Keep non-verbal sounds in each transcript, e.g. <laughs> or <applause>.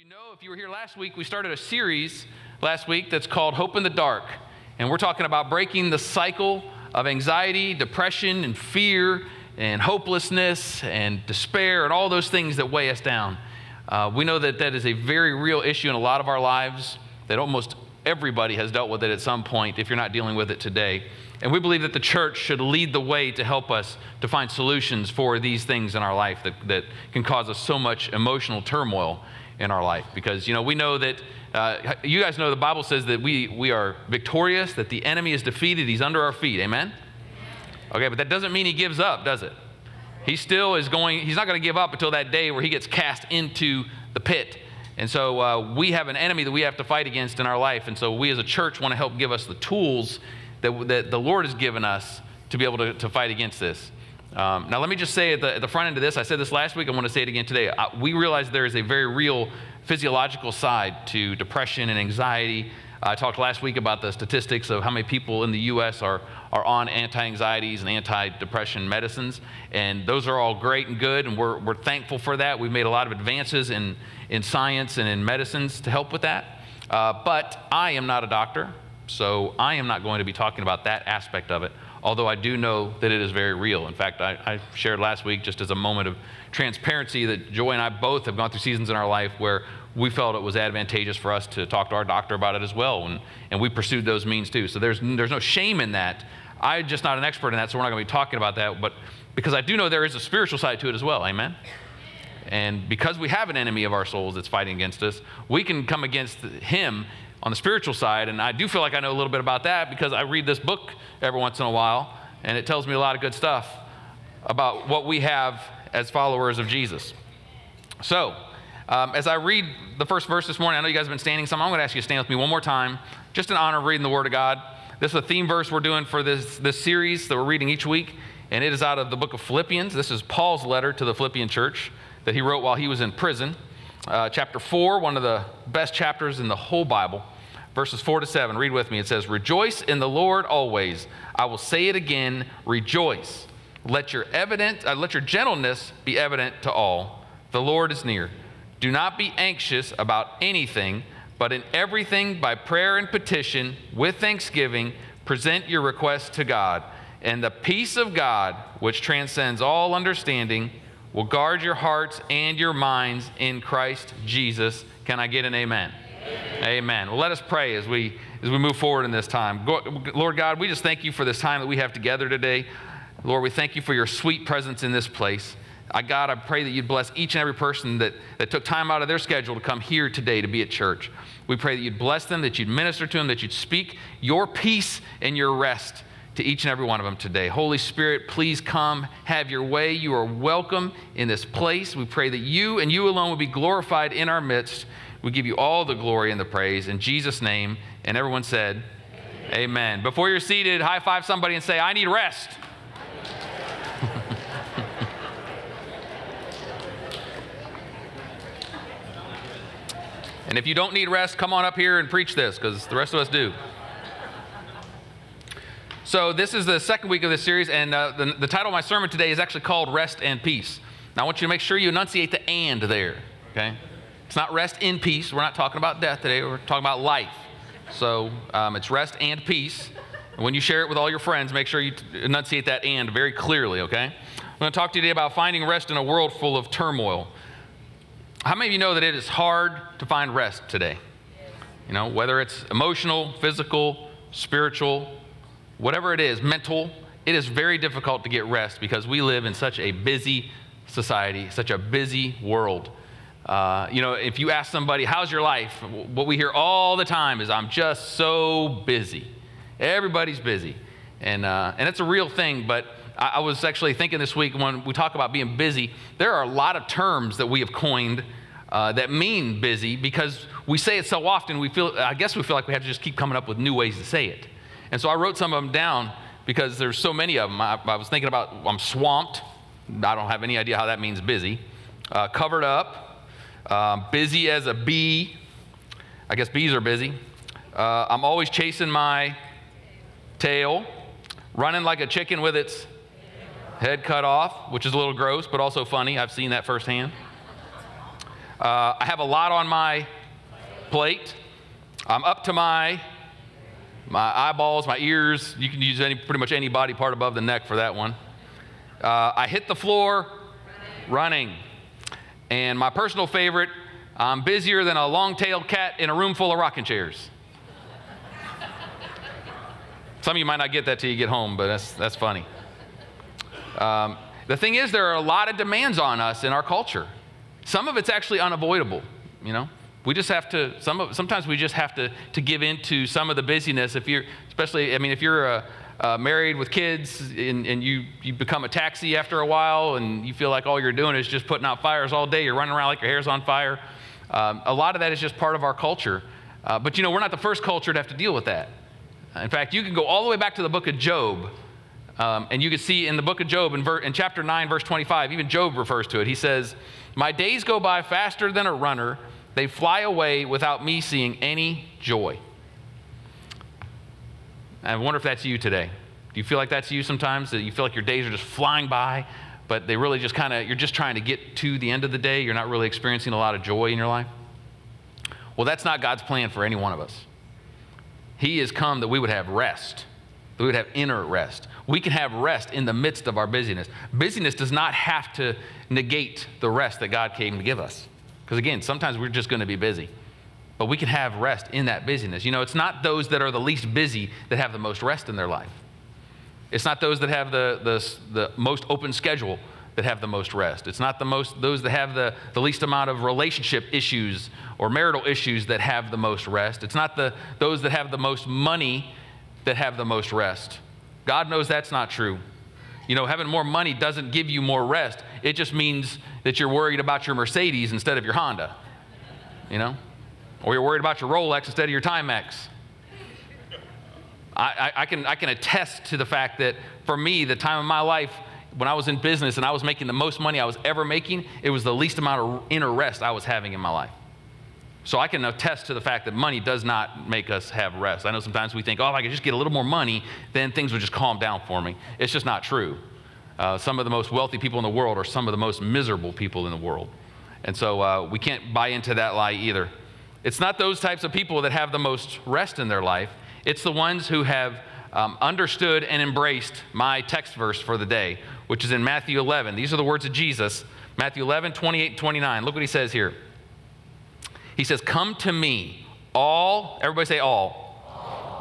you know, if you were here last week, we started a series last week that's called Hope in the Dark. And we're talking about breaking the cycle of anxiety, depression, and fear, and hopelessness, and despair, and all those things that weigh us down. Uh, we know that that is a very real issue in a lot of our lives, that almost everybody has dealt with it at some point if you're not dealing with it today. And we believe that the church should lead the way to help us to find solutions for these things in our life that, that can cause us so much emotional turmoil in our life. Because you know we know that uh, you guys know the bible says that we we are victorious that the enemy is defeated. He's under our feet. Amen? Okay but that doesn't mean he gives up does it? He still is going he's not going to give up until that day where he gets cast into the pit. And so uh, we have an enemy that we have to fight against in our life. And so we as a church want to help give us the tools that, that the lord has given us to be able to, to fight against this um, now, let me just say at the, at the, front end of this, I said this last week, I want to say it again today. I, we realize there is a very real physiological side to depression and anxiety. I talked last week about the statistics of how many people in the U.S. are, are on anti anxieties and anti depression medicines. And those are all great and good, and we're, we're thankful for that. We've made a lot of advances in, in science and in medicines to help with that. Uh, but I am not a doctor, so I am not going to be talking about that aspect of it although I do know that it is very real. In fact, I, I, shared last week, just as a moment of transparency, that Joy and I both have gone through seasons in our life where we felt it was advantageous for us to talk to our doctor about it as well, and, and we pursued those means too. So there's, there's no shame in that. I'm just not an expert in that, so we're not going to be talking about that, but because I do know there is a spiritual side to it as well. Amen? And because we have an enemy of our souls that's fighting against us, we can come against him on the spiritual side. And I do feel like I know a little bit about that because I read this book every once in a while, and it tells me a lot of good stuff about what we have as followers of Jesus. So, um, as I read the first verse this morning, I know you guys have been standing some. I'm going to ask you to stand with me one more time, just in honor of reading the Word of God. This is a theme verse we're doing for this, this series that we're reading each week, and it is out of the book of Philippians. This is Paul's letter to the Philippian church that he wrote while he was in prison. Uh, chapter 4, one of the best chapters in the whole Bible verses 4 to 7. Read with me. It says, Rejoice in the Lord always. I will say it again, rejoice. Let your evident, uh, let your gentleness be evident to all. The Lord is near. Do not be anxious about anything, but in everything by prayer and petition with thanksgiving present your requests to God. And the peace of God, which transcends all understanding, will guard your hearts and your minds in Christ Jesus. Can I get an amen? Amen. Well, let us pray as we as we move forward in this time. Lord God, we just thank you for this time that we have together today. Lord, we thank you for your sweet presence in this place. I, God, I pray that you'd bless each and every person that, that took time out of their schedule to come here today to be at church. We pray that you'd bless them, that you'd minister to them, that you'd speak your peace and your rest to each and every one of them today. Holy Spirit, please come, have your way. You are welcome in this place. We pray that you and you alone will be glorified in our midst. We give you all the glory and the praise in Jesus' name. And everyone said, Amen. Amen. Before you're seated, high five somebody and say, I need rest. <laughs> and if you don't need rest, come on up here and preach this because the rest of us do. So, this is the second week of this series, and uh, the, the title of my sermon today is actually called Rest and Peace. Now, I want you to make sure you enunciate the and there, okay? It's not rest in peace. We're not talking about death today. We're talking about life. So um, it's rest and peace. And when you share it with all your friends, make sure you enunciate that and very clearly, okay? I'm going to talk to you today about finding rest in a world full of turmoil. How many of you know that it is hard to find rest today? You know, whether it's emotional, physical, spiritual, whatever it is, mental, it is very difficult to get rest because we live in such a busy society, such a busy world. Uh, you know, if you ask somebody, how's your life? What we hear all the time is, I'm just so busy. Everybody's busy. And, uh, and it's a real thing, but I, I, was actually thinking this week when we talk about being busy, there are a lot of terms that we have coined uh, that mean busy because we say it so often, we feel, I guess we feel like we have to just keep coming up with new ways to say it. And so I wrote some of them down because there's so many of them. I, I was thinking about, I'm swamped. I don't have any idea how that means busy. Uh, covered up, um, busy as a bee. I guess bees are busy. Uh, I'm always chasing my tail, running like a chicken with its head cut off, which is a little gross, but also funny. I've seen that firsthand. Uh, I have a lot on my plate. I'm up to my my eyeballs, my ears. You can use any, pretty much any body part above the neck for that one. Uh, I hit the floor running. And my personal favorite, I'm busier than a long tailed cat in a room full of rocking chairs. Some of you might not get that till you get home, but that's, that's funny. Um, the thing is, there are a lot of demands on us in our culture. Some of it's actually unavoidable, you know? We just have to, some of, sometimes we just have to, to give into some of the busyness. If you're, especially, I mean, if you're a, uh, married with kids and, and, you, you become a taxi after a while and you feel like all you're doing is just putting out fires all day, you're running around like your hair's on fire. Um, a lot of that is just part of our culture. Uh, but you know, we're not the first culture to have to deal with that. In fact, you can go all the way back to the book of Job. Um, and you can see in the book of Job, in, ver- in chapter 9, verse 25, even Job refers to it. He says, My days go by faster than a runner, they fly away without me seeing any joy. I wonder if that's you today. Do you feel like that's you sometimes? That you feel like your days are just flying by, but they really just kind of, you're just trying to get to the end of the day. You're not really experiencing a lot of joy in your life? Well, that's not God's plan for any one of us. He has come that we would have rest, that we would have inner rest. We can have rest in the midst of our busyness. Busyness does not have to negate the rest that God came to give us. Because again, sometimes we're just going to be busy. But we can have rest in that busyness. You know, it's not those that are the least busy that have the most rest in their life. It's not those that have the, the, the most open schedule that have the most rest. It's not the most, those that have the, the least amount of relationship issues or marital issues that have the most rest. It's not the, those that have the most money that have the most rest. God knows that's not true. You know, having more money doesn't give you more rest. It just means that you're worried about your Mercedes instead of your Honda. You know? Or you're worried about your Rolex instead of your Timex. I, I, I, can, I can attest to the fact that for me, the time of my life when I was in business and I was making the most money I was ever making, it was the least amount of inner rest I was having in my life. So I can attest to the fact that money does not make us have rest. I know sometimes we think, oh, if I could just get a little more money, then things would just calm down for me. It's just not true. Uh, some of the most wealthy people in the world are some of the most miserable people in the world. And so uh, we can't buy into that lie either. It's not those types of people that have the most rest in their life, it's the ones who have um, understood and embraced my text verse for the day, which is in Matthew 11. These are the words of Jesus Matthew 11, 28, 29. Look what he says here. He says, Come to me, all, everybody say all.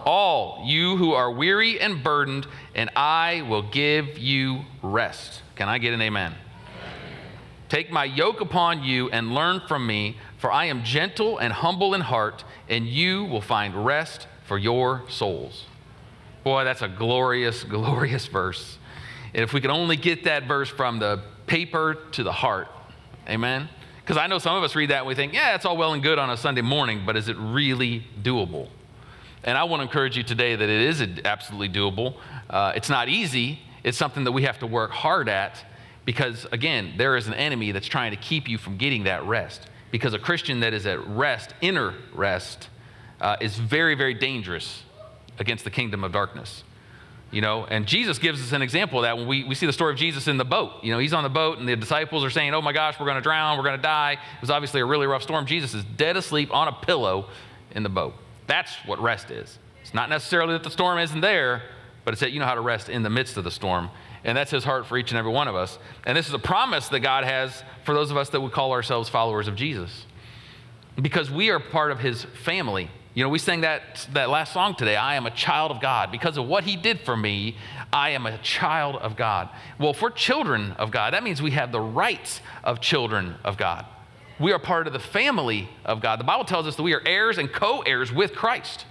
All. You who are weary and burdened, and I will give you rest. Can I get an amen? Take my yoke upon you and learn from me, for I am gentle and humble in heart, and you will find rest for your souls. Boy, that's a glorious, <laughs> glorious verse. And if we could only get that verse from the paper to the heart, amen? Because I know some of us read that and we think, yeah, it's all well and good on a Sunday morning, but is it really doable? And I want to encourage you today that it is absolutely doable. Uh, it's not easy, it's something that we have to work hard at because, again, there is an enemy that's trying to keep you from getting that rest. Because a Christian that is at rest, inner rest, uh, is very, very dangerous against the kingdom of darkness. You know, and Jesus gives us an example of that when we, we see the story of Jesus in the boat. You know, he's on the boat and the disciples are saying, Oh my gosh, we're going to drown, we're going to die. It was obviously a really rough storm. Jesus is dead asleep on a pillow in the boat. That's what rest is. It's not necessarily that the storm isn't there, but it's that you know how to rest in the midst of the storm. And that's his heart for each and every one of us. And this is a promise that God has for those of us that would call ourselves followers of Jesus. Because we are part of his family. You know, we sang that, that last song today, I am a child of God. Because of what he did for me, I am a child of God. Well, if we're children of God, that means we have the rights of children of God. We are part of the family of God. The Bible tells us that we are heirs and co heirs with Christ.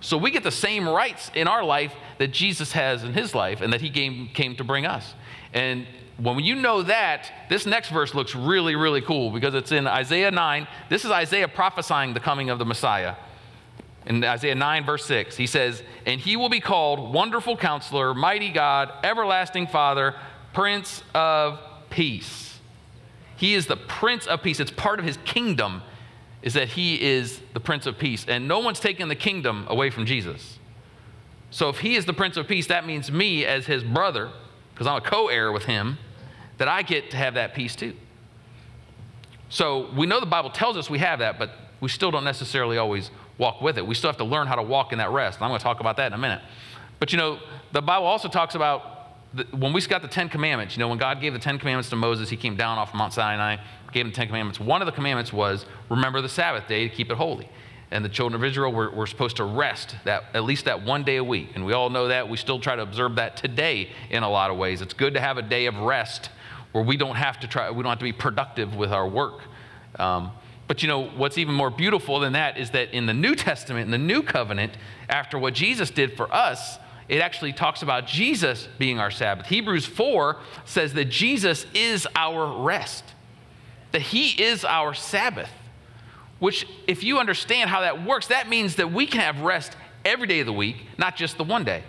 So we get the same rights in our life that Jesus has in his life and that he came, came to bring us. And when you know that, this next verse looks really, really cool because it's in Isaiah 9. This is Isaiah prophesying the coming of the Messiah in Isaiah 9, verse 6, he says, And he will be called Wonderful Counselor, Mighty God, Everlasting Father, Prince of Peace. He is the Prince of Peace. It's part of his kingdom, is that he is the Prince of Peace. And no one's taken the kingdom away from Jesus. So if he is the Prince of Peace, that means me as his brother, because I'm a co heir with him, that I get to have that peace too. So we know the Bible tells us we have that, but we still don't necessarily always walk with it. We still have to learn how to walk in that rest. And I'm going to talk about that in a minute. But you know, the Bible also talks about when we got the Ten Commandments, you know, when God gave the Ten Commandments to Moses, he came down off Mount Sinai, gave him the Ten Commandments. One of the commandments was remember the Sabbath day to keep it holy. And the children of Israel were, were supposed to rest that at least that one day a week. And we all know that. We still try to observe that today in a lot of ways. It's good to have a day of rest where we don't have to try, we don't have to be productive with our work. Um, but you know, what's even more beautiful than that is that in the New Testament, in the New Covenant, after what Jesus did for us, it actually talks about Jesus being our Sabbath. Hebrews 4 says that Jesus is our rest, that He is our Sabbath, which, if you understand how that works, that means that we can have rest every day of the week, not just the one day.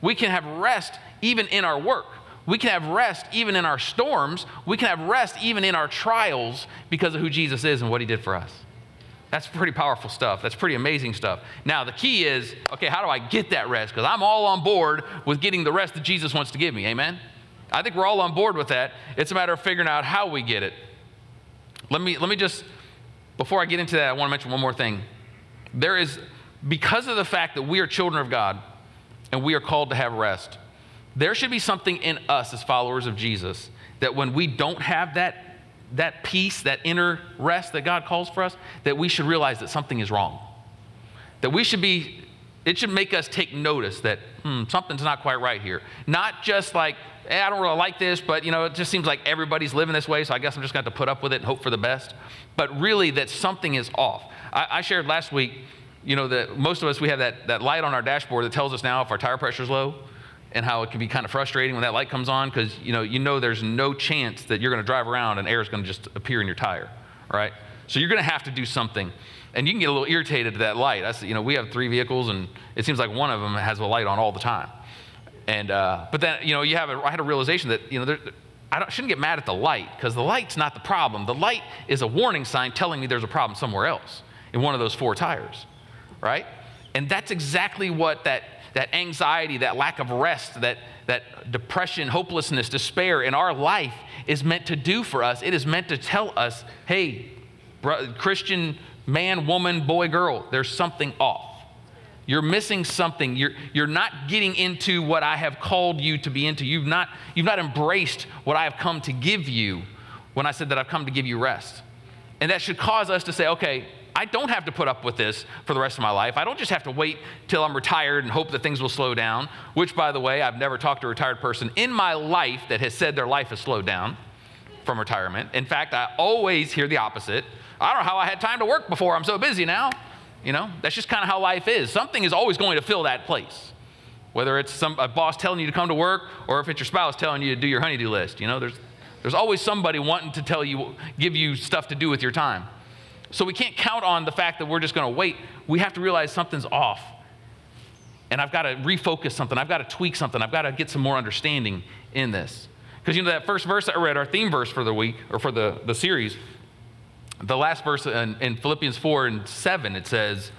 We can have rest even in our work. We can have rest even in our storms. We can have rest even in our trials because of who Jesus is and what he did for us. That's pretty powerful stuff. That's pretty amazing stuff. Now, the key is okay, how do I get that rest? Because I'm all on board with getting the rest that Jesus wants to give me. Amen? I think we're all on board with that. It's a matter of figuring out how we get it. Let me, let me just, before I get into that, I want to mention one more thing. There is, because of the fact that we are children of God and we are called to have rest, there should be something in us as followers of Jesus that when we don't have that, that peace, that inner rest that God calls for us, that we should realize that something is wrong. That we should be, it should make us take notice that hmm, something's not quite right here. Not just like, eh, I don't really like this, but you know, it just seems like everybody's living this way, so I guess I'm just going to put up with it and hope for the best. But really, that something is off. I, I shared last week, you know, that most of us, we have that, that light on our dashboard that tells us now if our tire pressure is low and how it can be kind of frustrating when that light comes on because you know you know there's no chance that you're going to drive around and air is going to just appear in your tire right? So you're going to have to do something and you can get a little irritated to that light. That's, you know we have three vehicles and it seems like one of them has a light on all the time. And uh, but then you know you have a, i had a realization that you know there, i shouldn't get mad at the light because the light's not the problem. The light is a warning sign telling me there's a problem somewhere else in one of those four tires right? And that's exactly what that that anxiety, that lack of rest, that, that depression, hopelessness, despair in our life is meant to do for us. It is meant to tell us, hey, Christian man, woman, boy, girl, there's something off. You're missing something. You're, you're not getting into what I have called you to be into. You've not, you've not embraced what I have come to give you when I said that I've come to give you rest. And that should cause us to say, okay, I don't have to put up with this for the rest of my life. I don't just have to wait till I'm retired and hope that things will slow down, which, by the way, I've never talked to a retired person in my life that has said their life has slowed down from retirement. In fact, I always hear the opposite. I don't know how I had time to work before. I'm so busy now. You know, that's just kind of how life is. Something is always going to fill that place. Whether it's some, a boss telling you to come to work or if it's your spouse telling you to do your honeydew list. You know, there's, there's always somebody wanting to tell you, give you stuff to do with your time. So we can't count on the fact that we're just going to wait. We have to realize something's off. And I've got to refocus something. I've got to tweak something. I've got to get some more understanding in this. Because you know that first verse I read, our theme verse for the week or for the, the series, the last verse in, in Philippians 4 and 7, it says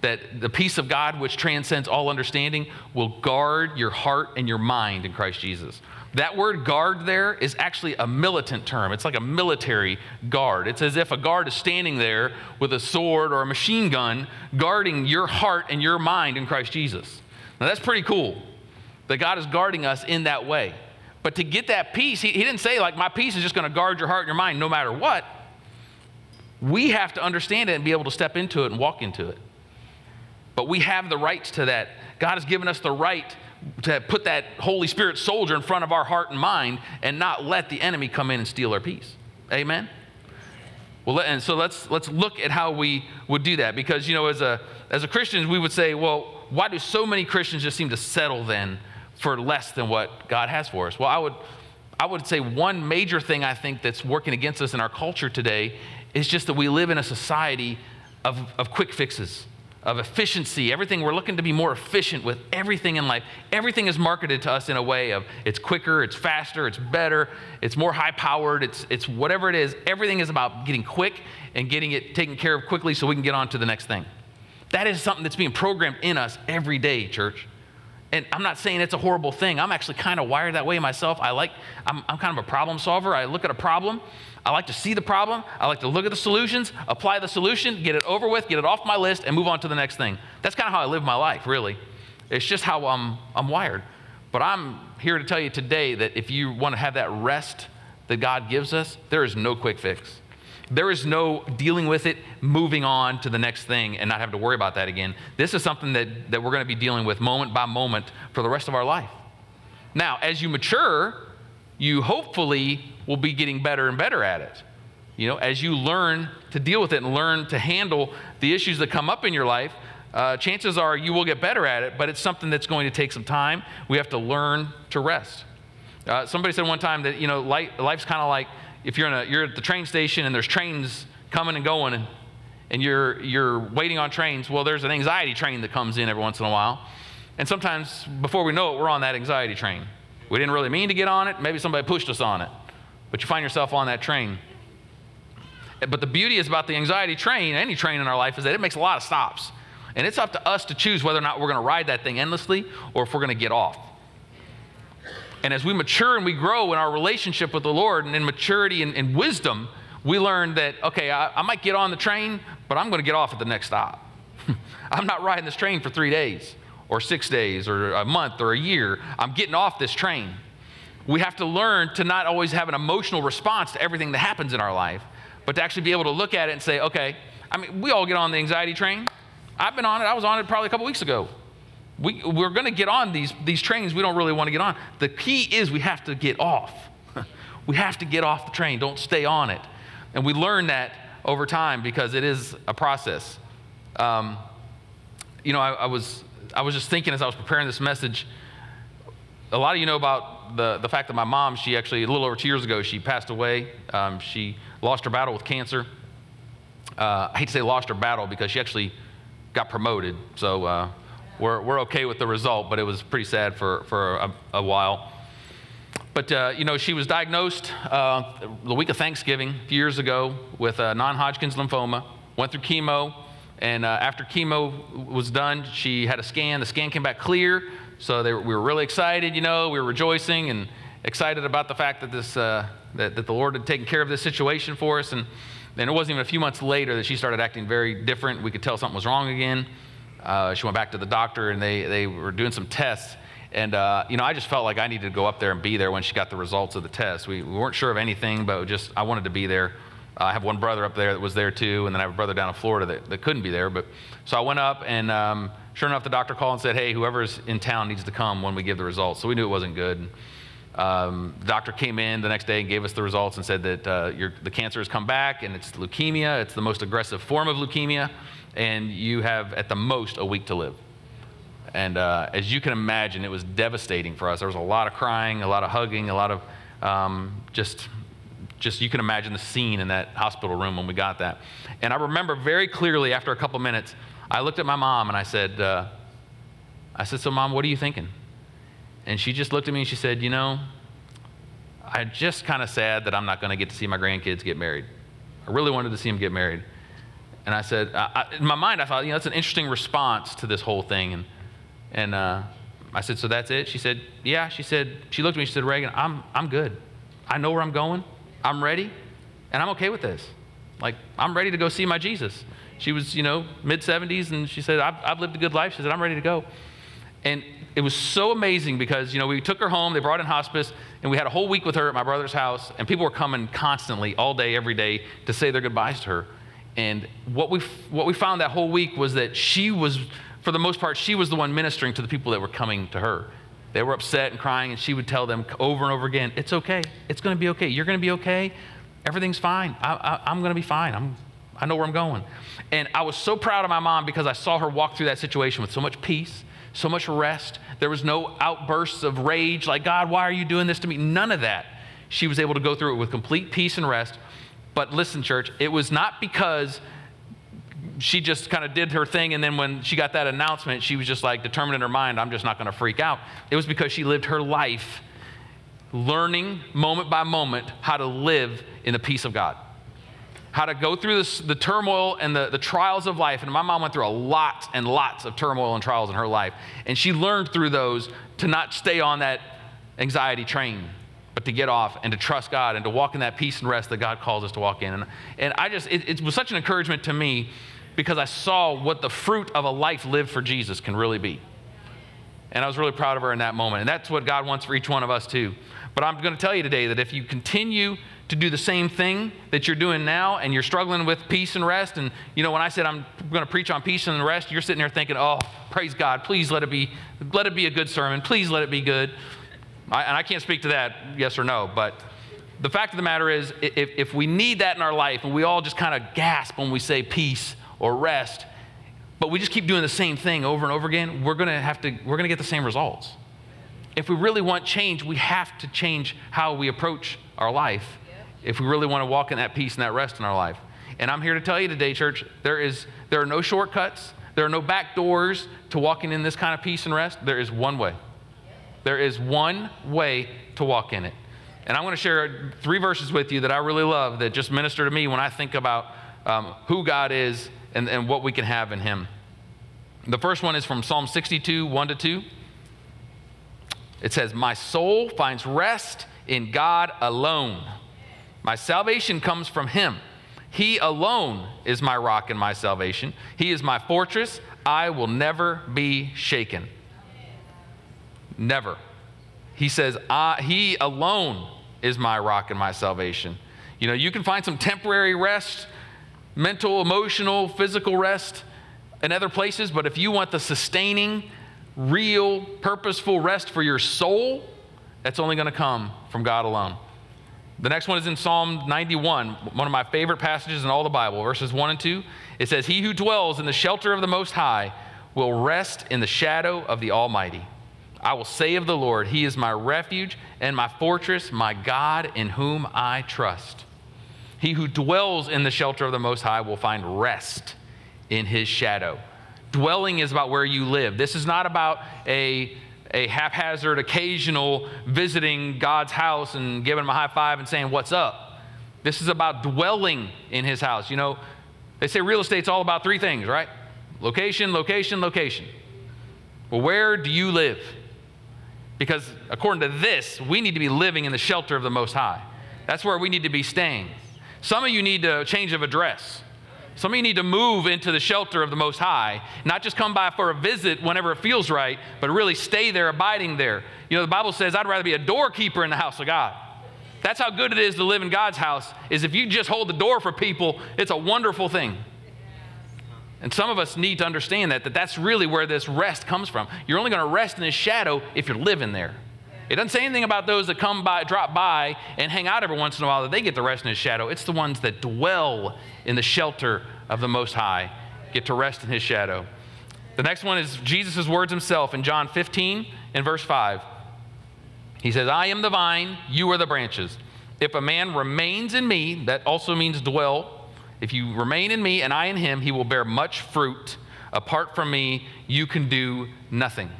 that the peace of God, which transcends all understanding, will guard your heart and your mind in Christ Jesus. That word guard there is actually a militant term. It's like a military guard. It's as if a guard is standing there with a sword or a machine gun guarding your heart and your mind in Christ Jesus. Now, that's pretty cool that God is guarding us in that way. But to get that peace, he, he didn't say, like, my peace is just going to guard your heart and your mind no matter what. We have to understand it and be able to step into it and walk into it. But we have the rights to that. God has given us the right to put that Holy Spirit soldier in front of our heart and mind and not let the enemy come in and steal our peace. Amen? Well, and so let's, let's look at how we would do that because, you know, as a, as a Christian, we would say, well, why do so many Christians just seem to settle then for less than what God has for us? Well, I would, I would say one major thing I think that's working against us in our culture today is just that we live in a society of, of quick fixes of efficiency. Everything, we're looking to be more efficient with everything in life. Everything is marketed to us in a way of it's quicker, it's faster, it's better, it's more high powered, it's, it's whatever it is. Everything is about getting quick and getting it taken care of quickly so we can get on to the next thing. That is something that's being programmed in us every day, church. And I'm not saying it's a horrible thing. I'm actually kind of wired that way myself. I like, I'm, I'm kind of a problem solver. I look at a problem, I like to see the problem, I like to look at the solutions, apply the solution, get it over with, get it off my list, and move on to the next thing. That's kind of how I live my life, really. It's just how I'm, I'm wired. But I'm here to tell you today that if you want to have that rest that God gives us, there is no quick fix. There is no dealing with it, moving on to the next thing, and not having to worry about that again. This is something that, that we're going to be dealing with moment by moment for the rest of our life. Now, as you mature, you hopefully will be getting better and better at it. You know, as you learn to deal with it and learn to handle the issues that come up in your life, uh, chances are you will get better at it, but it's something that's going to take some time. We have to learn to rest. Uh, somebody said one time that, you know, life, life's kind of like if you're, in a, you're at the train station and there's trains coming and going and, and you're, you're waiting on trains, well, there's an anxiety train that comes in every once in a while. And sometimes, before we know it, we're on that anxiety train. We didn't really mean to get on it. Maybe somebody pushed us on it. But you find yourself on that train. But the beauty is about the anxiety train, any train in our life, is that it makes a lot of stops. And it's up to us to choose whether or not we're going to ride that thing endlessly or if we're going to get off. And as we mature and we grow in our relationship with the Lord and in maturity and, and wisdom, we learn that, okay, I, I might get on the train, but I'm going to get off at the next stop. <laughs> I'm not riding this train for three days or six days or a month or a year. I'm getting off this train. We have to learn to not always have an emotional response to everything that happens in our life, but to actually be able to look at it and say, okay, I mean, we all get on the anxiety train. I've been on it. I was on it probably a couple weeks ago. We, we're going to get on these, these trains we don't really want to get on. The key is we have to get off. <laughs> we have to get off the train. Don't stay on it. And we learn that over time because it is a process. Um, you know, I, I, was, I was just thinking as I was preparing this message, a lot of you know about the, the fact that my mom, she actually, a little over two years ago, she passed away. Um, she lost her battle with cancer. Uh, I hate to say lost her battle because she actually got promoted. So uh, we're, we're okay with the result, but it was pretty sad for, for a, a while. But, uh, you know, she was diagnosed uh, the week of Thanksgiving a few years ago with uh, non Hodgkin's lymphoma, went through chemo, and uh, after chemo was done, she had a scan. The scan came back clear, so were, we were really excited, you know, we were rejoicing and excited about the fact that, this, uh, that, that the Lord had taken care of this situation for us. And then it wasn't even a few months later that she started acting very different. We could tell something was wrong again. Uh, she went back to the doctor and they, they were doing some tests. And, uh, you know, I just felt like I needed to go up there and be there when she got the results of the test. We, we weren't sure of anything, but just I wanted to be there. Uh, I have one brother up there that was there too, and then I have a brother down in Florida that, that couldn't be there. But so I went up, and um, sure enough, the doctor called and said, "Hey, whoever's in town needs to come when we give the results." So we knew it wasn't good. Um, the doctor came in the next day and gave us the results and said that uh, the cancer has come back and it's leukemia. It's the most aggressive form of leukemia and you have at the most a week to live. And uh, as you can imagine, it was devastating for us. There was a lot of crying, a lot of hugging, a lot of um, just, just you can imagine the scene in that hospital room when we got that. And I remember very clearly after a couple minutes, I looked at my mom and I said, uh, I said, so mom, what are you thinking? And she just looked at me and she said, you know, I'm just kind of sad that I'm not going to get to see my grandkids get married. I really wanted to see them get married. And I said, I, in my mind, I thought, you know, that's an interesting response to this whole thing. And, and uh, I said, so that's it? She said, yeah. She said, she looked at me, she said, Reagan, I'm, I'm good. I know where I'm going. I'm ready. And I'm okay with this. Like, I'm ready to go see my Jesus. She was, you know, mid 70s, and she said, I've, I've lived a good life. She said, I'm ready to go. And it was so amazing because, you know, we took her home, they brought in hospice, and we had a whole week with her at my brother's house, and people were coming constantly, all day, every day, to say their goodbyes to her. And what we, what we found that whole week was that she was, for the most part, she was the one ministering to the people that were coming to her. They were upset and crying, and she would tell them over and over again, It's okay. It's going to be okay. You're going to be okay. Everything's fine. I, am going to be fine. I'm, I know where I'm going. And I was so proud of my mom because I saw her walk through that situation with so much peace, so much rest. There was no outbursts of rage like, God, why are you doing this to me? None of that. She was able to go through it with complete peace and rest but listen, church, it was not because she just kind of did her thing, and then when she got that announcement, she was just like determined in her mind, I'm just not going to freak out. It was because she lived her life learning moment by moment how to live in the peace of God. How to go through this, the turmoil and the, the trials of life. And my mom went through a lot and lots of turmoil and trials in her life. And she learned through those to not stay on that anxiety train, but to get off and to trust God and to walk in that peace and rest that God calls us to walk in. And, and I just, it, it was such an encouragement to me because I saw what the fruit of a life lived for Jesus can really be. And I was really proud of her in that moment. And that's what God wants for each one of us, too. But I'm going to tell you today that if you continue to do the same thing that you're doing now and you're struggling with peace and rest, and you know, when I said I'm going to preach on peace and rest, you're sitting there thinking, oh, praise God, please let it be, let it be a good sermon. Please let it be good. I, and I can't speak to that, yes or no, but the fact of the matter is, if, if we need that in our life and we all just kind of gasp when we say peace or rest, but we just keep doing the same thing over and over again, we're going to have to, we're going to get the same results. If we really want change, we have to change how we approach our life if we really want to walk in that peace and that rest in our life. And I'm here to tell you today, church, there, is, there are no shortcuts, there are no back doors to walking in this kind of peace and rest. There is one way. There is one way to walk in it. And I'm going to share three verses with you that I really love that just minister to me when I think about um, who God is and, and what we can have in Him. The first one is from Psalm 62, 1 to 2. It says, My soul finds rest in God alone. My salvation comes from him. He alone is my rock and my salvation. He is my fortress. I will never be shaken. Never. He says, He alone is my rock and my salvation. You know, you can find some temporary rest, mental, emotional, physical rest in other places, but if you want the sustaining, real, purposeful rest for your soul, that's only going to come from God alone. The next one is in Psalm 91, one of my favorite passages in all the Bible, verses 1 and 2. It says, He who dwells in the shelter of the Most High will rest in the shadow of the Almighty. I will say of the Lord, He is my refuge and my fortress, my God in whom I trust. He who dwells in the shelter of the Most High will find rest in His shadow. Dwelling is about where you live. This is not about a a haphazard, occasional visiting God's house and giving him a high five and saying, What's up? This is about dwelling in his house. You know, they say real estate's all about three things, right? Location, location, location. Well, where do you live? Because according to this, we need to be living in the shelter of the Most High. That's where we need to be staying. Some of you need a change of address. Some of you need to move into the shelter of the Most High, not just come by for a visit whenever it feels right, but really stay there, abiding there. You know, the Bible says, I'd rather be a doorkeeper in the house of God. That's how good it is to live in God's house, is if you just hold the door for people, it's a wonderful thing. And some of us need to understand that, that that's really where this rest comes from. You're only going to rest in His shadow if you're living there. It doesn't say anything about those that come by, drop by, and hang out every once in a while that they get to rest in his shadow. It's the ones that dwell in the shelter of the Most High get to rest in his shadow. The next one is Jesus' words himself in John 15 and verse 5. He says, I am the vine, you are the branches. If a man remains in me, that also means dwell. If you remain in me and I in him, he will bear much fruit. Apart from me, you can do nothing.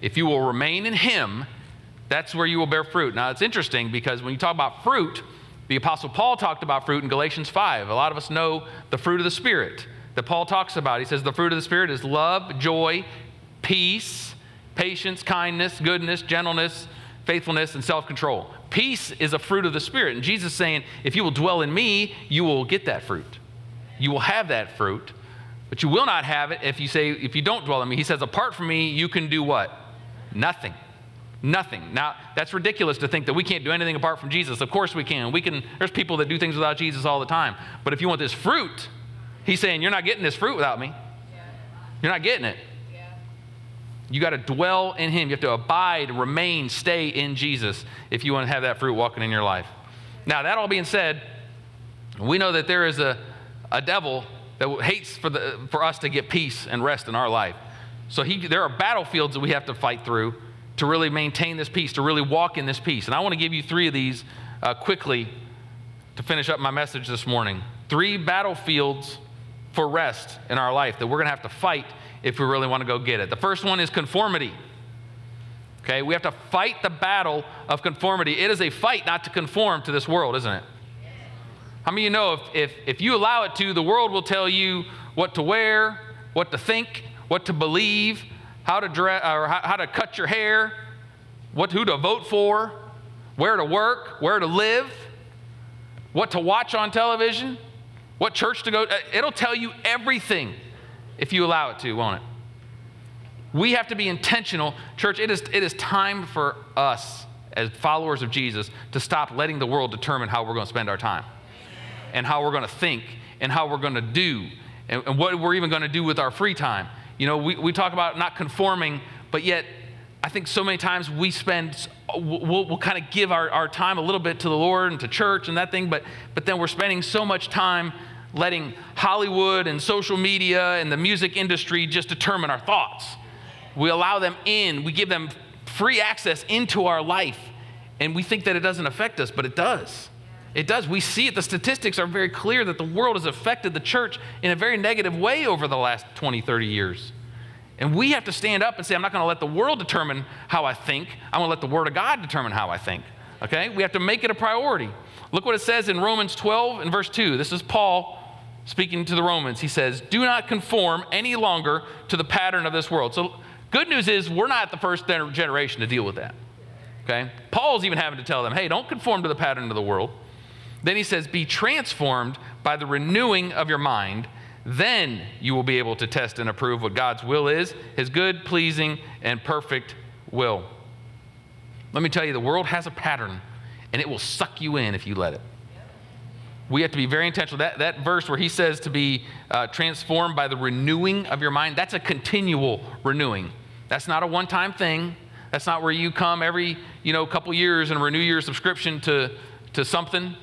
If you will remain in him, that's where you will bear fruit. Now, it's interesting because when you talk about fruit, the Apostle Paul talked about fruit in Galatians 5. A lot of us know the fruit of the Spirit that Paul talks about. He says the fruit of the Spirit is love, joy, peace, patience, kindness, goodness, gentleness, faithfulness, and self control. Peace is a fruit of the Spirit. And Jesus is saying, if you will dwell in me, you will get that fruit. You will have that fruit, but you will not have it if you say, if you don't dwell in me. He says, apart from me, you can do what? Nothing. Nothing. Now, that's ridiculous to think that we can't do anything apart from Jesus. Of course we can. We can there's people that do things without Jesus all the time. But if you want this fruit, he's saying you're not getting this fruit without me. You're not getting it. You got to dwell in him. You have to abide, remain, stay in Jesus if you want to have that fruit walking in your life. Now, that all being said, we know that there is a, a devil that hates for, the, for us to get peace and rest in our life. So he, there are battlefields that we have to fight through to really maintain this peace, to really walk in this peace. And I want to give you three of these uh, quickly to finish up my message this morning. Three battlefields for rest in our life that we're going to have to fight if we really want to go get it. The first one is conformity. Okay, we have to fight the battle of conformity. It is a fight not to conform to this world, isn't it? How many of you know if, if, if you allow it to, the world will tell you what to wear, what to think, what to believe, how to dress, or how, to cut your hair, what, who to vote for, where to work, where to live, what to watch on television, what church to go. Uh, it'll tell you everything if you allow it to, won't it? We have to be intentional. Church, it is, it is time for us as followers of Jesus to stop letting the world determine how we're going to spend our time and how we're going to think and how we're going to do and, and what we're even going to do with our free time. You know, we, we talk about not conforming, but yet I think so many times we spend, we'll, we'll kind of give our, our time a little bit to the Lord and to church and that thing, but, but then we're spending so much time letting Hollywood and social media and the music industry just determine our thoughts. We allow them in, we give them free access into our life, and we think that it doesn't affect us, but it does. It does. We see it. The statistics are very clear that the world has affected the church in a very negative way over the last 20, 30 years. And we have to stand up and say, I'm not going to let the world determine how I think. I'm going to let the Word of God determine how I think. Okay? We have to make it a priority. Look what it says in Romans 12 and verse 2. This is Paul speaking to the Romans. He says, Do not conform any longer to the pattern of this world. So Good news is we're not the first generation to deal with that. Okay? Paul's even having to tell them, hey, don't conform to the pattern of the world. Then he says, be transformed by the renewing of your mind. Then you will be able to test and approve what God's will is, his good, pleasing, and perfect will. Let me tell you, the world has a pattern, and it will suck you in if you let it we have to be very intentional. That, that verse where he says to be uh, transformed by the renewing of your mind, that's a continual renewing. That's not a one time thing. That's not where you come every you know couple years and renew your subscription to, to something.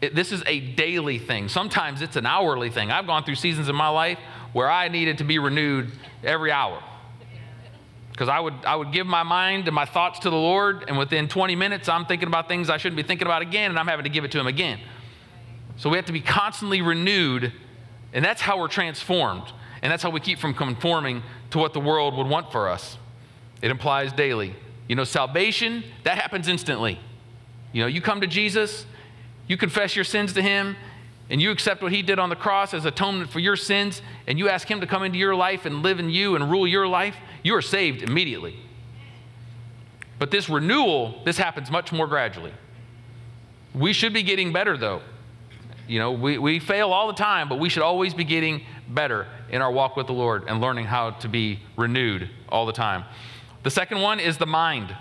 It, this is a daily thing. Sometimes it's an hourly thing. I've gone through seasons in my life where I needed to be renewed every hour. Because I would, I would give my mind and my thoughts to the Lord, and within 20 minutes, I'm thinking about things I shouldn't be thinking about again, and I'm having to give it to Him again. So we have to be constantly renewed, and that's how we're transformed. And that's how we keep from conforming to what the world would want for us. It implies daily. You know, salvation, that happens instantly. You know, you come to Jesus, you confess your sins to Him, and you accept what He did on the cross as atonement for your sins, and you ask Him to come into your life and live in you and rule your life, you are saved immediately. But this renewal, this happens much more gradually. We should be getting better, though. You know, we, we fail all the time, but we should always be getting better in our walk with the Lord and learning how to be renewed all the time. The second one is the mind.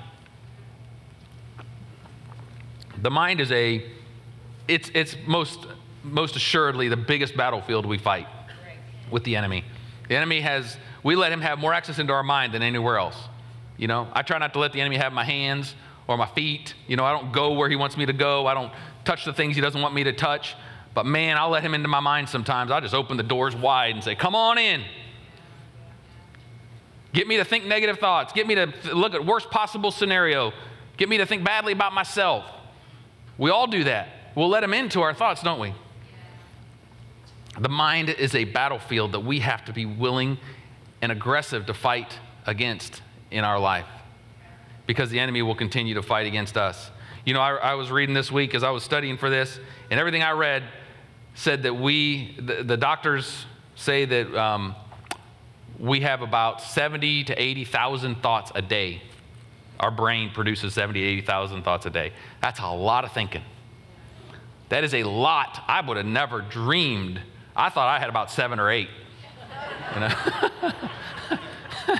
The mind is a, it's, it's most, most assuredly the biggest battlefield we fight with the enemy. The enemy has, we let him have more access into our mind than anywhere else. You know, I try not to let the enemy have my hands or my feet. You know, I don't go where he wants me to go. I don't touch the things he doesn't want me to touch. But man, I'll let him into my mind sometimes. I'll just open the doors wide and say, Come on in. Get me to think negative thoughts. Get me to look at worst possible scenario. Get me to think badly about myself. We all do that. We'll let him into our thoughts, don't we? The mind is a battlefield that we have to be willing and aggressive to fight against in our life because the enemy will continue to fight against us. You know, I, I was reading this week as I was studying for this, and everything I read said that we, the, the doctors say that um, we have about 70 to 80,000 thoughts a day. Our brain produces 70 to 80,000 thoughts a day. That's a lot of thinking. That is a lot. I would have never dreamed. I thought I had about seven or eight. You know? <laughs>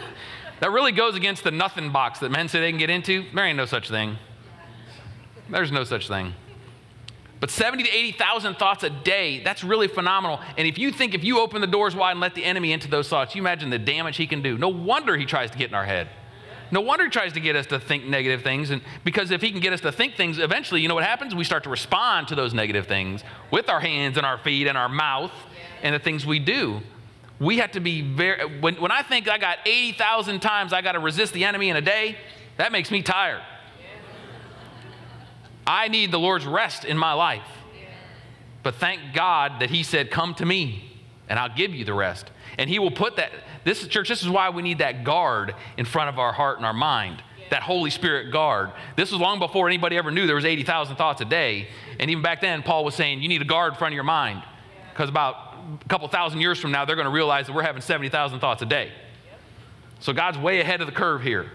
that really goes against the nothing box that men say they can get into. There ain't no such thing. There's no such thing. But 70 to 80,000 thoughts a day, that's really phenomenal. And if you think if you open the doors wide and let the enemy into those thoughts, you imagine the damage he can do. No wonder he tries to get in our head. No wonder he tries to get us to think negative things. And because if he can get us to think things, eventually, you know what happens? We start to respond to those negative things with our hands and our feet and our mouth and the things we do. We have to be very, when, when I think I got 80,000 times I got to resist the enemy in a day, that makes me tired. I need the Lord's rest in my life. But thank God that He said, Come to me and I'll give you the rest. And He will put that, this is church, this is why we need that guard in front of our heart and our mind. that Holy Spirit guard. This was long before anybody ever knew there was 80,000 thoughts a day. And even back then, Paul was saying, you need a guard in front of your mind. Because about a couple thousand years from now, they're going to realize that we're having 70,000 thoughts a day. So God's way ahead of the curve here,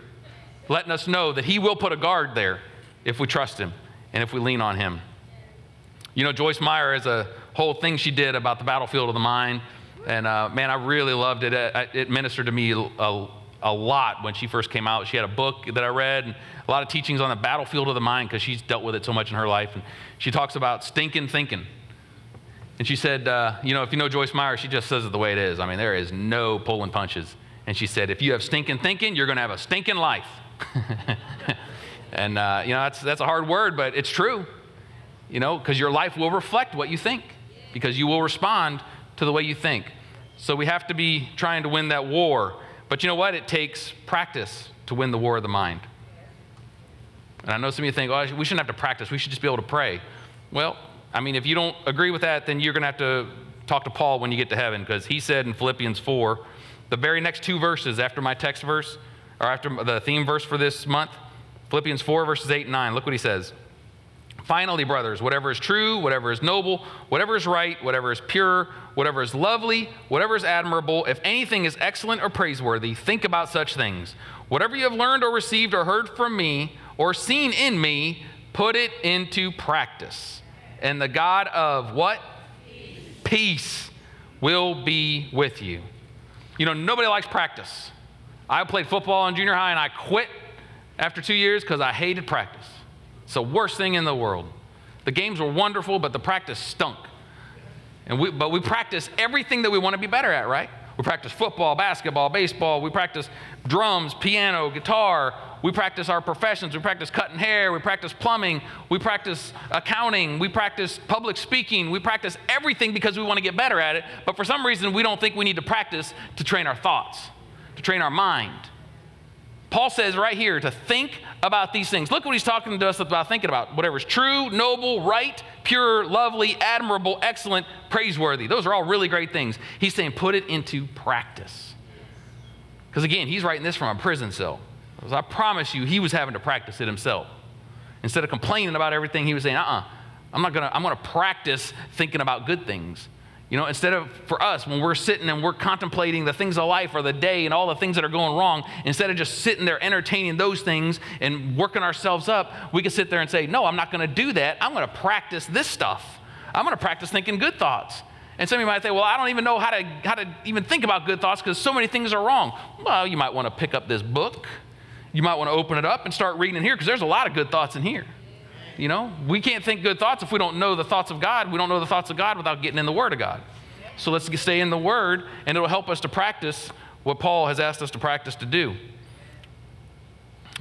letting us know that He will put a guard there if we trust Him and if we lean on Him. You know, Joyce Meyer has a whole thing she did about the battlefield of the mind. And uh, man, I really loved it. It, it ministered to me a, a, lot when she first came out. She had a book that I read, and a lot of teachings on the battlefield of the mind because she's dealt with it so much in her life. And she talks about stinking thinking. And she said, uh, you know, if you know Joyce Meyer, she just says it the way it is. I mean, there is no pulling punches. And she said, if you have stinking thinking, you're going to have a stinking life. <laughs> and, uh, you know, that's, that's a hard word, but it's true, you know, because your life will reflect what you think, because you will respond to the way you think. So we have to be trying to win that war. But you know what? It takes practice to win the war of the mind. And I know some of you think, oh, we shouldn't have to practice. We should just be able to pray. Well, I mean, if you don't agree with that, then you're going to have to talk to Paul when you get to heaven because he said in Philippians 4, the very next two verses after my text verse, or after the theme verse for this month, Philippians 4, verses 8 and 9, look what he says. Finally, brothers, whatever is true, whatever is noble, whatever is right, whatever is pure, whatever is lovely, whatever is admirable, if anything is excellent or praiseworthy, think about such things. Whatever you have learned or received or heard from me or seen in me, put it into practice. And the God of what? Peace, Peace will be with you. You know, nobody likes practice. I played football in junior high and I quit after two years because I hated practice. It's the worst thing in the world. The games were wonderful, but the practice stunk. And we, but we practice everything that we want to be better at, right? We practice football, basketball, baseball. We practice drums, piano, guitar. We practice our professions. We practice cutting hair. We practice plumbing. We practice accounting. We practice public speaking. We practice everything because we want to get better at it. But for some reason, we don't think we need to practice to train our thoughts, to train our mind. Paul says right here to think about these things. Look what he's talking to us about thinking about. Whatever's true, noble, right, pure, lovely, admirable, excellent, praiseworthy. Those are all really great things. He's saying put it into practice. Because again, he's writing this from a prison cell. Because I promise you, he was having to practice it himself. Instead of complaining about everything, he was saying, uh uh-uh, uh, i am not gonna, I'm gonna practice thinking about good things. You know, instead of for us, when we're sitting and we're contemplating the things of life or the day and all the things that are going wrong, instead of just sitting there entertaining those things and working ourselves up, we can sit there and say, No, I'm not going to do that. I'm going to practice this stuff. I'm going to practice thinking good thoughts. And some of you might say, Well, I don't even know how to, how to even think about good thoughts because so many things are wrong. Well, you might want to pick up this book. You might want to open it up and start reading in here because there's a lot of good thoughts in here. You know, we can't think good thoughts if we don't know the thoughts of God. We don't know the thoughts of God without getting in the Word of God. So let's stay in the Word, and it'll help us to practice what Paul has asked us to practice to do.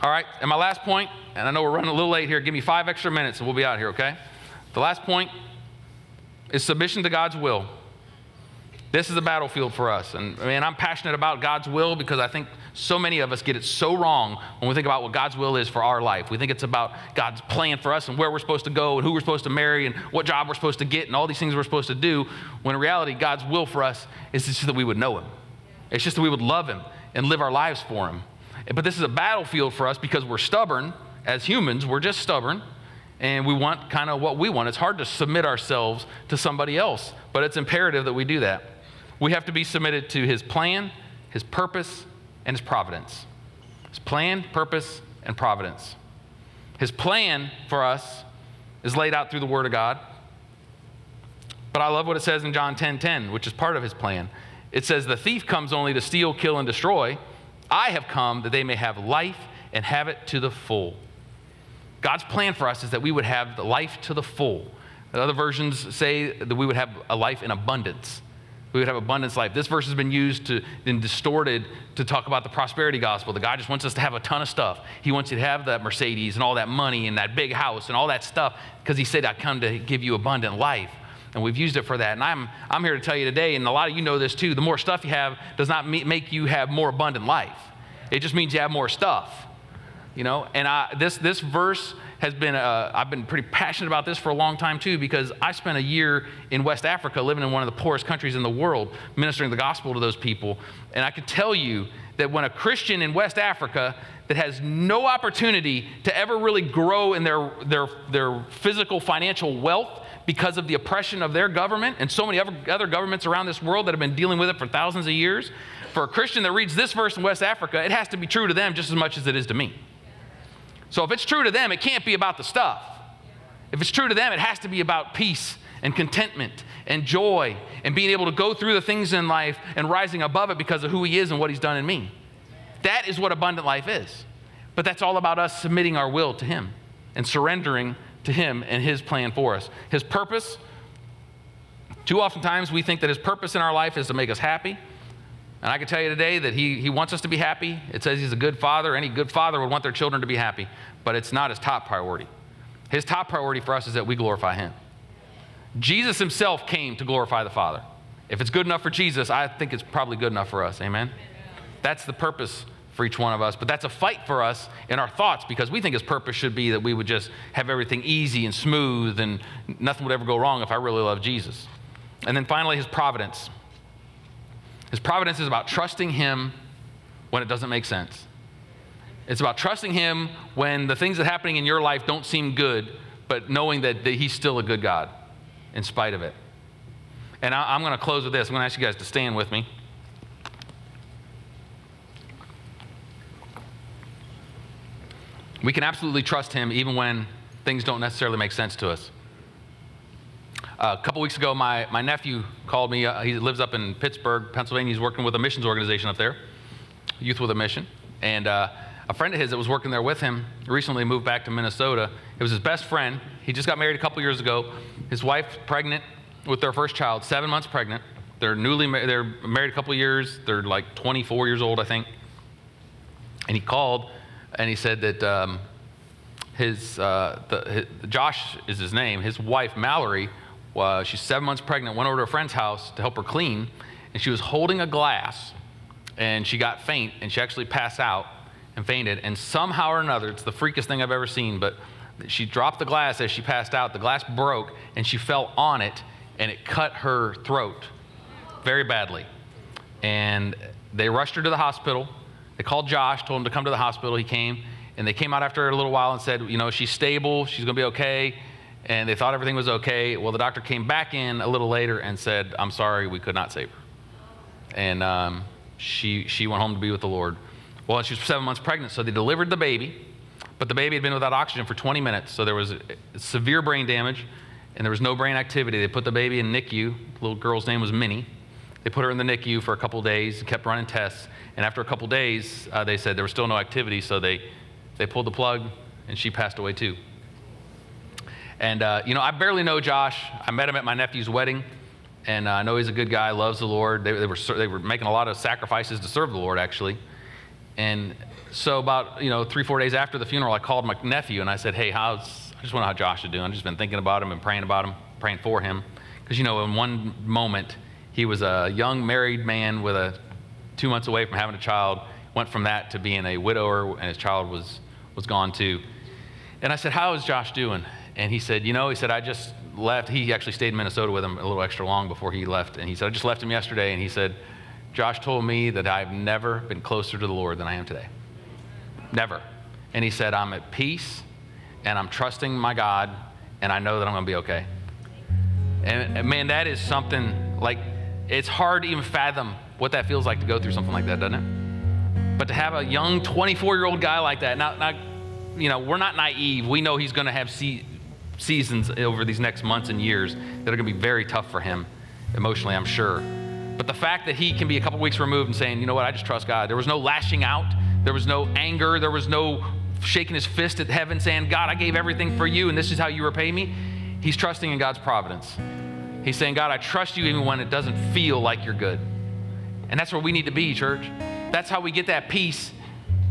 All right, and my last point, and I know we're running a little late here, give me five extra minutes and we'll be out here, okay? The last point is submission to God's will. This is a battlefield for us. And man, I'm passionate about God's will because I think so many of us get it so wrong when we think about what God's will is for our life. We think it's about God's plan for us and where we're supposed to go and who we're supposed to marry and what job we're supposed to get and all these things we're supposed to do. When in reality, God's will for us is just that we would know Him. It's just that we would love Him and live our lives for Him. But this is a battlefield for us because we're stubborn as humans. We're just stubborn and we want kind of what we want. It's hard to submit ourselves to somebody else, but it's imperative that we do that. We have to be submitted to his plan, his purpose, and his providence. His plan, purpose, and providence. His plan for us is laid out through the Word of God. But I love what it says in John 10 10, which is part of his plan. It says, The thief comes only to steal, kill, and destroy. I have come that they may have life and have it to the full. God's plan for us is that we would have the life to the full. Other versions say that we would have a life in abundance we would have abundance life. This verse has been used to and distorted to talk about the prosperity gospel. The guy just wants us to have a ton of stuff. He wants you to have that Mercedes and all that money and that big house and all that stuff because he said, I come to give you abundant life. And we've used it for that. And I'm, I'm here to tell you today, and a lot of you know this too, the more stuff you have does not make you have more abundant life. It just means you have more stuff. You know, and I, this, this verse has been, uh, I've been pretty passionate about this for a long time too, because I spent a year in West Africa living in one of the poorest countries in the world, ministering the gospel to those people. And I can tell you that when a Christian in West Africa that has no opportunity to ever really grow in their, their, their physical financial wealth because of the oppression of their government and so many other, other governments around this world that have been dealing with it for thousands of years, for a Christian that reads this verse in West Africa, it has to be true to them just as much as it is to me. So if it's true to them, it can't be about the stuff. If it's true to them, it has to be about peace and contentment and joy and being able to go through the things in life and rising above it because of who He is and what He's done in me. That is what abundant life is. But that's all about us submitting our will to Him and surrendering to Him and His plan for us. His purpose, too often times we think that His purpose in our life is to make us happy. And I can tell you today that he, he wants us to be happy. It says he's a good father. Any good father would want their children to be happy, but it's not his top priority. His top priority for us is that we glorify him. Jesus himself came to glorify the Father. If it's good enough for Jesus, I think it's probably good enough for us. Amen? That's the purpose for each one of us. But that's a fight for us in our thoughts because we think his purpose should be that we would just have everything easy and smooth and nothing would ever go wrong if I really love Jesus. And then finally, his providence. His providence is about trusting Him when it doesn't make sense. It's about trusting Him when the things that are happening in your life don't seem good, but knowing that, that He's still a good God in spite of it. And I, I'm going to close with this. I'm going to ask you guys to stand with me. We can absolutely trust Him even when things don't necessarily make sense to us. A couple weeks ago, my, my nephew called me. Uh, he lives up in Pittsburgh, Pennsylvania. He's working with a missions organization up there, Youth with a Mission. And uh, a friend of his that was working there with him recently moved back to Minnesota. It was his best friend. He just got married a couple years ago. His wife pregnant with their first child, seven months pregnant. They're newly ma- they're married a couple years. They're like 24 years old, I think. And he called and he said that um, his, uh, the, his, Josh is his name. His wife Mallory uh, she's seven months pregnant, went over to a friend's house to help her clean, and she was holding a glass, and she got faint, and she actually passed out and fainted. And somehow or another, it's the freakiest thing I've ever seen, but she dropped the glass as she passed out. The glass broke, and she fell on it, and it cut her throat very badly. And they rushed her to the hospital. They called Josh, told him to come to the hospital. He came, and they came out after a little while and said, you know, she's stable, she's to be okay and they thought everything was okay. Well, the doctor came back in a little later and said, I'm sorry, we could not save her. And um, she, she went home to be with the Lord. Well, she was seven months pregnant, so they delivered the baby, but the baby had been without oxygen for 20 minutes, so there was severe brain damage and there was no brain activity. They put the baby in NICU. The little girl's name was Minnie. They put her in the NICU for a couple days, and kept running tests, and after a couple days, uh, they said there was still no activity, so they, they pulled the plug and she passed away too. And, uh, you know, I barely know Josh. I met him at my nephew's wedding, and uh, I know he's a good guy, loves the Lord. They, they, were, they were making a lot of sacrifices to serve the Lord, actually. And so, about, you know, three, four days after the funeral, I called my nephew and I said, hey, how's, I just want to know how Josh is doing. I've just been thinking about him and praying about him, praying for him. Because, you know, in one moment, he was a young married man with a two months away from having a child, went from that to being a widower, and his child was, was gone too. And I said, How is Josh doing? And he said, You know, he said, I just left. He actually stayed in Minnesota with him a little extra long before he left. And he said, I just left him yesterday. And he said, Josh told me that I've never been closer to the Lord than I am today. Never. And he said, I'm at peace and I'm trusting my God and I know that I'm going to be okay. And man, that is something like it's hard to even fathom what that feels like to go through something like that, doesn't it? But to have a young 24 year old guy like that, now, now, you know, we're not naive. We know he's going to have see, seasons over these next months and years that are going to be very tough for him emotionally, I'm sure. But the fact that he can be a couple weeks removed and saying, you know what, I just trust God. There was no lashing out, there was no anger, there was no shaking his fist at heaven saying, God, I gave everything for you and this is how you repay me. He's trusting in God's providence. He's saying, God, I trust you even when it doesn't feel like you're good. And that's where we need to be, church. That's how we get that peace,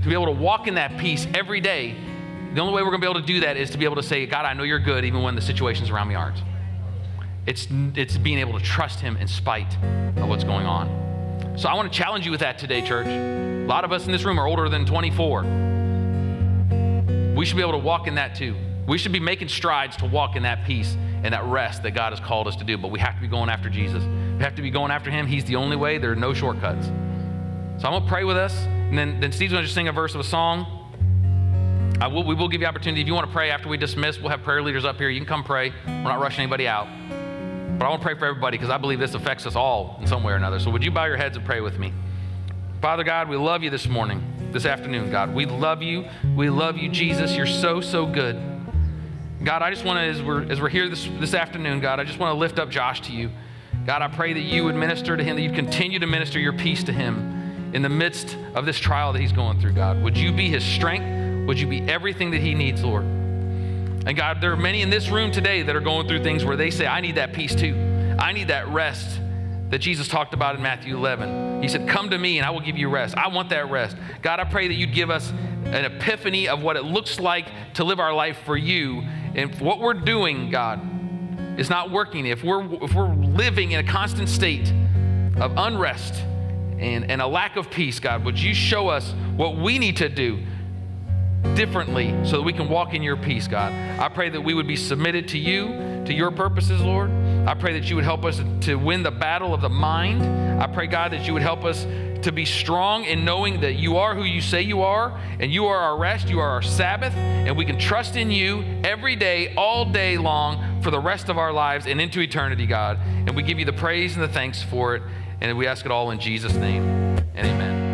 to be able to walk in that peace every day the only way we're going to be able to do that is to be able to say, God, I know you're good even when the situations around me aren't. It's, it's being able to trust Him in spite of what's going on. So I want to challenge you with that today, church. A lot of us in this room are older than 24. We should be able to walk in that too. We should be making strides to walk in that peace and that rest that God has called us to do, but we have to be going after Jesus. We have to be going after Him. He's the only way, there are no shortcuts. So I'm going to pray with us, and then, then Steve's going to just sing a verse of a song. Will, we will give you opportunity. If you want to pray after we dismiss, we'll have prayer leaders up here. You can come pray. We're not rushing anybody out. But I want to pray for everybody because I believe this affects us all in some way or another. So would you bow your heads and pray with me? Father God, we love you this morning, this afternoon, God. We love you. We love you, Jesus. You're so, so good. God, I just want to, as we're, as we're here this, this afternoon, God, I just want to lift up Josh to you. God, I pray that you would minister to him, that you'd continue to minister your peace to him in the midst of this trial that he's going through, God. Would you be his strength? Would you be everything that he needs, Lord? And God, there are many in this room today that are going through things where they say, I need that peace too. I need that rest that Jesus talked about in Matthew 11. He said, Come to me and I will give you rest. I want that rest. God, I pray that you'd give us an epiphany of what it looks like to live our life for you. And what we're doing, God, is not working. If we're, if we're living in a constant state of unrest and, and a lack of peace, God, would you show us what we need to do differently so that we can walk in your peace, God. I pray that we would be submitted to you, to your purposes, Lord. I pray that you would help us to win the battle of the mind. I pray, God, that you would help us to be strong in knowing that you are who you say you are, and you are our rest, you are our Sabbath, and we can trust in you every day, all day long, for the rest of our lives and into eternity, God. And we give you the praise and the thanks for it, and we ask it all in Jesus' name. And amen.